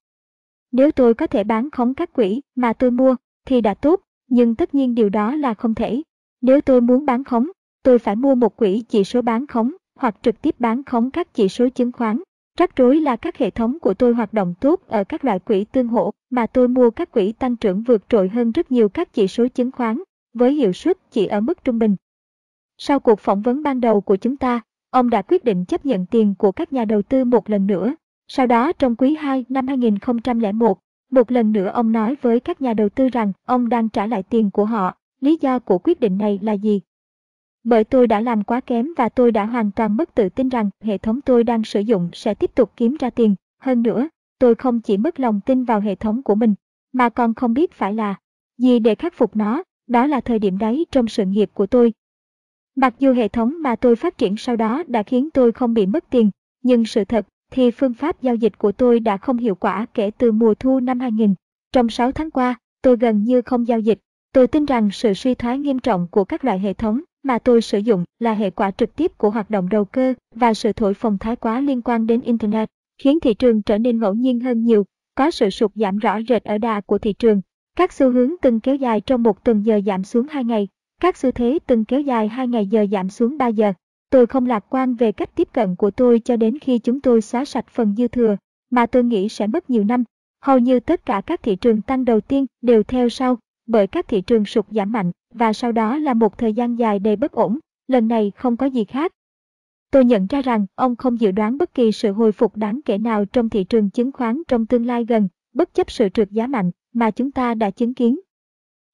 Nếu tôi có thể bán khống các quỹ mà tôi mua thì đã tốt, nhưng tất nhiên điều đó là không thể. Nếu tôi muốn bán khống, tôi phải mua một quỹ chỉ số bán khống hoặc trực tiếp bán khống các chỉ số chứng khoán. Rắc rối là các hệ thống của tôi hoạt động tốt ở các loại quỹ tương hỗ mà tôi mua các quỹ tăng trưởng vượt trội hơn rất nhiều các chỉ số chứng khoán, với hiệu suất chỉ ở mức trung bình. Sau cuộc phỏng vấn ban đầu của chúng ta, ông đã quyết định chấp nhận tiền của các nhà đầu tư một lần nữa. Sau đó trong quý 2 năm 2001, một lần nữa ông nói với các nhà đầu tư rằng ông đang trả lại tiền của họ. Lý do của quyết định này là gì? Bởi tôi đã làm quá kém và tôi đã hoàn toàn mất tự tin rằng hệ thống tôi đang sử dụng sẽ tiếp tục kiếm ra tiền. Hơn nữa, tôi không chỉ mất lòng tin vào hệ thống của mình, mà còn không biết phải là gì để khắc phục nó. Đó là thời điểm đấy trong sự nghiệp của tôi. Mặc dù hệ thống mà tôi phát triển sau đó đã khiến tôi không bị mất tiền, nhưng sự thật thì phương pháp giao dịch của tôi đã không hiệu quả kể từ mùa thu năm 2000. Trong 6 tháng qua, tôi gần như không giao dịch. Tôi tin rằng sự suy thoái nghiêm trọng của các loại hệ thống mà tôi sử dụng là hệ quả trực tiếp của hoạt động đầu cơ và sự thổi phồng thái quá liên quan đến Internet, khiến thị trường trở nên ngẫu nhiên hơn nhiều, có sự sụt giảm rõ rệt ở đà của thị trường. Các xu hướng từng kéo dài trong một tuần giờ giảm xuống 2 ngày, các xu thế từng kéo dài 2 ngày giờ giảm xuống 3 giờ. Tôi không lạc quan về cách tiếp cận của tôi cho đến khi chúng tôi xóa sạch phần dư thừa, mà tôi nghĩ sẽ mất nhiều năm. Hầu như tất cả các thị trường tăng đầu tiên đều theo sau, bởi các thị trường sụt giảm mạnh và sau đó là một thời gian dài đầy bất ổn, lần này không có gì khác. Tôi nhận ra rằng ông không dự đoán bất kỳ sự hồi phục đáng kể nào trong thị trường chứng khoán trong tương lai gần, bất chấp sự trượt giá mạnh mà chúng ta đã chứng kiến.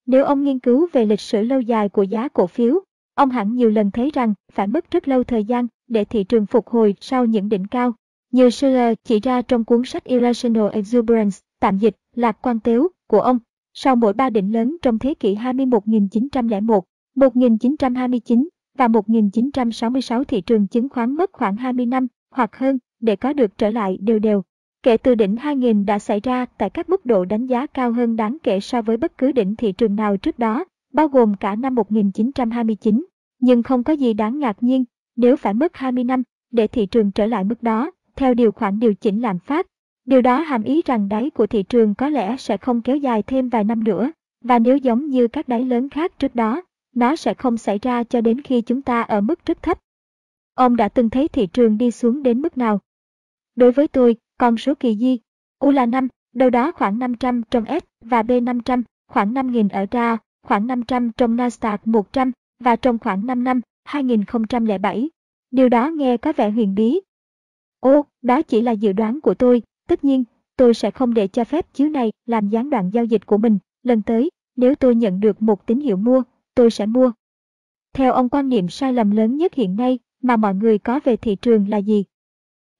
Nếu ông nghiên cứu về lịch sử lâu dài của giá cổ phiếu, ông hẳn nhiều lần thấy rằng phải mất rất lâu thời gian để thị trường phục hồi sau những đỉnh cao. Như Schiller chỉ ra trong cuốn sách Irrational Exuberance, tạm dịch, lạc quan tếu, của ông, sau mỗi ba đỉnh lớn trong thế kỷ 21 1901, 1929 và 1966 thị trường chứng khoán mất khoảng 20 năm hoặc hơn để có được trở lại đều đều. Kể từ đỉnh 2000 đã xảy ra tại các mức độ đánh giá cao hơn đáng kể so với bất cứ đỉnh thị trường nào trước đó, bao gồm cả năm 1929. Nhưng không có gì đáng ngạc nhiên nếu phải mất 20 năm để thị trường trở lại mức đó, theo điều khoản điều chỉnh lạm phát Điều đó hàm ý rằng đáy của thị trường có lẽ sẽ không kéo dài thêm vài năm nữa, và nếu giống như các đáy lớn khác trước đó, nó sẽ không xảy ra cho đến khi chúng ta ở mức rất thấp. Ông đã từng thấy thị trường đi xuống đến mức nào? Đối với tôi, con số kỳ di, U là 5, đâu đó khoảng 500 trong S và B500, khoảng 5.000 ở RA, khoảng 500 trong Nasdaq 100 và trong khoảng 5 năm, 2007. Điều đó nghe có vẻ huyền bí. Ô, đó chỉ là dự đoán của tôi, Tất nhiên, tôi sẽ không để cho phép chiếu này làm gián đoạn giao dịch của mình. Lần tới, nếu tôi nhận được một tín hiệu mua, tôi sẽ mua. Theo ông quan niệm sai lầm lớn nhất hiện nay mà mọi người có về thị trường là gì?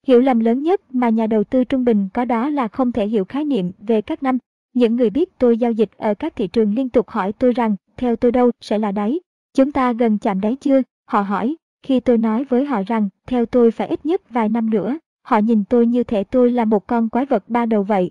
Hiểu lầm lớn nhất mà nhà đầu tư trung bình có đó là không thể hiểu khái niệm về các năm. Những người biết tôi giao dịch ở các thị trường liên tục hỏi tôi rằng, theo tôi đâu sẽ là đáy? Chúng ta gần chạm đáy chưa? Họ hỏi, khi tôi nói với họ rằng, theo tôi phải ít nhất vài năm nữa, Họ nhìn tôi như thể tôi là một con quái vật ba đầu vậy.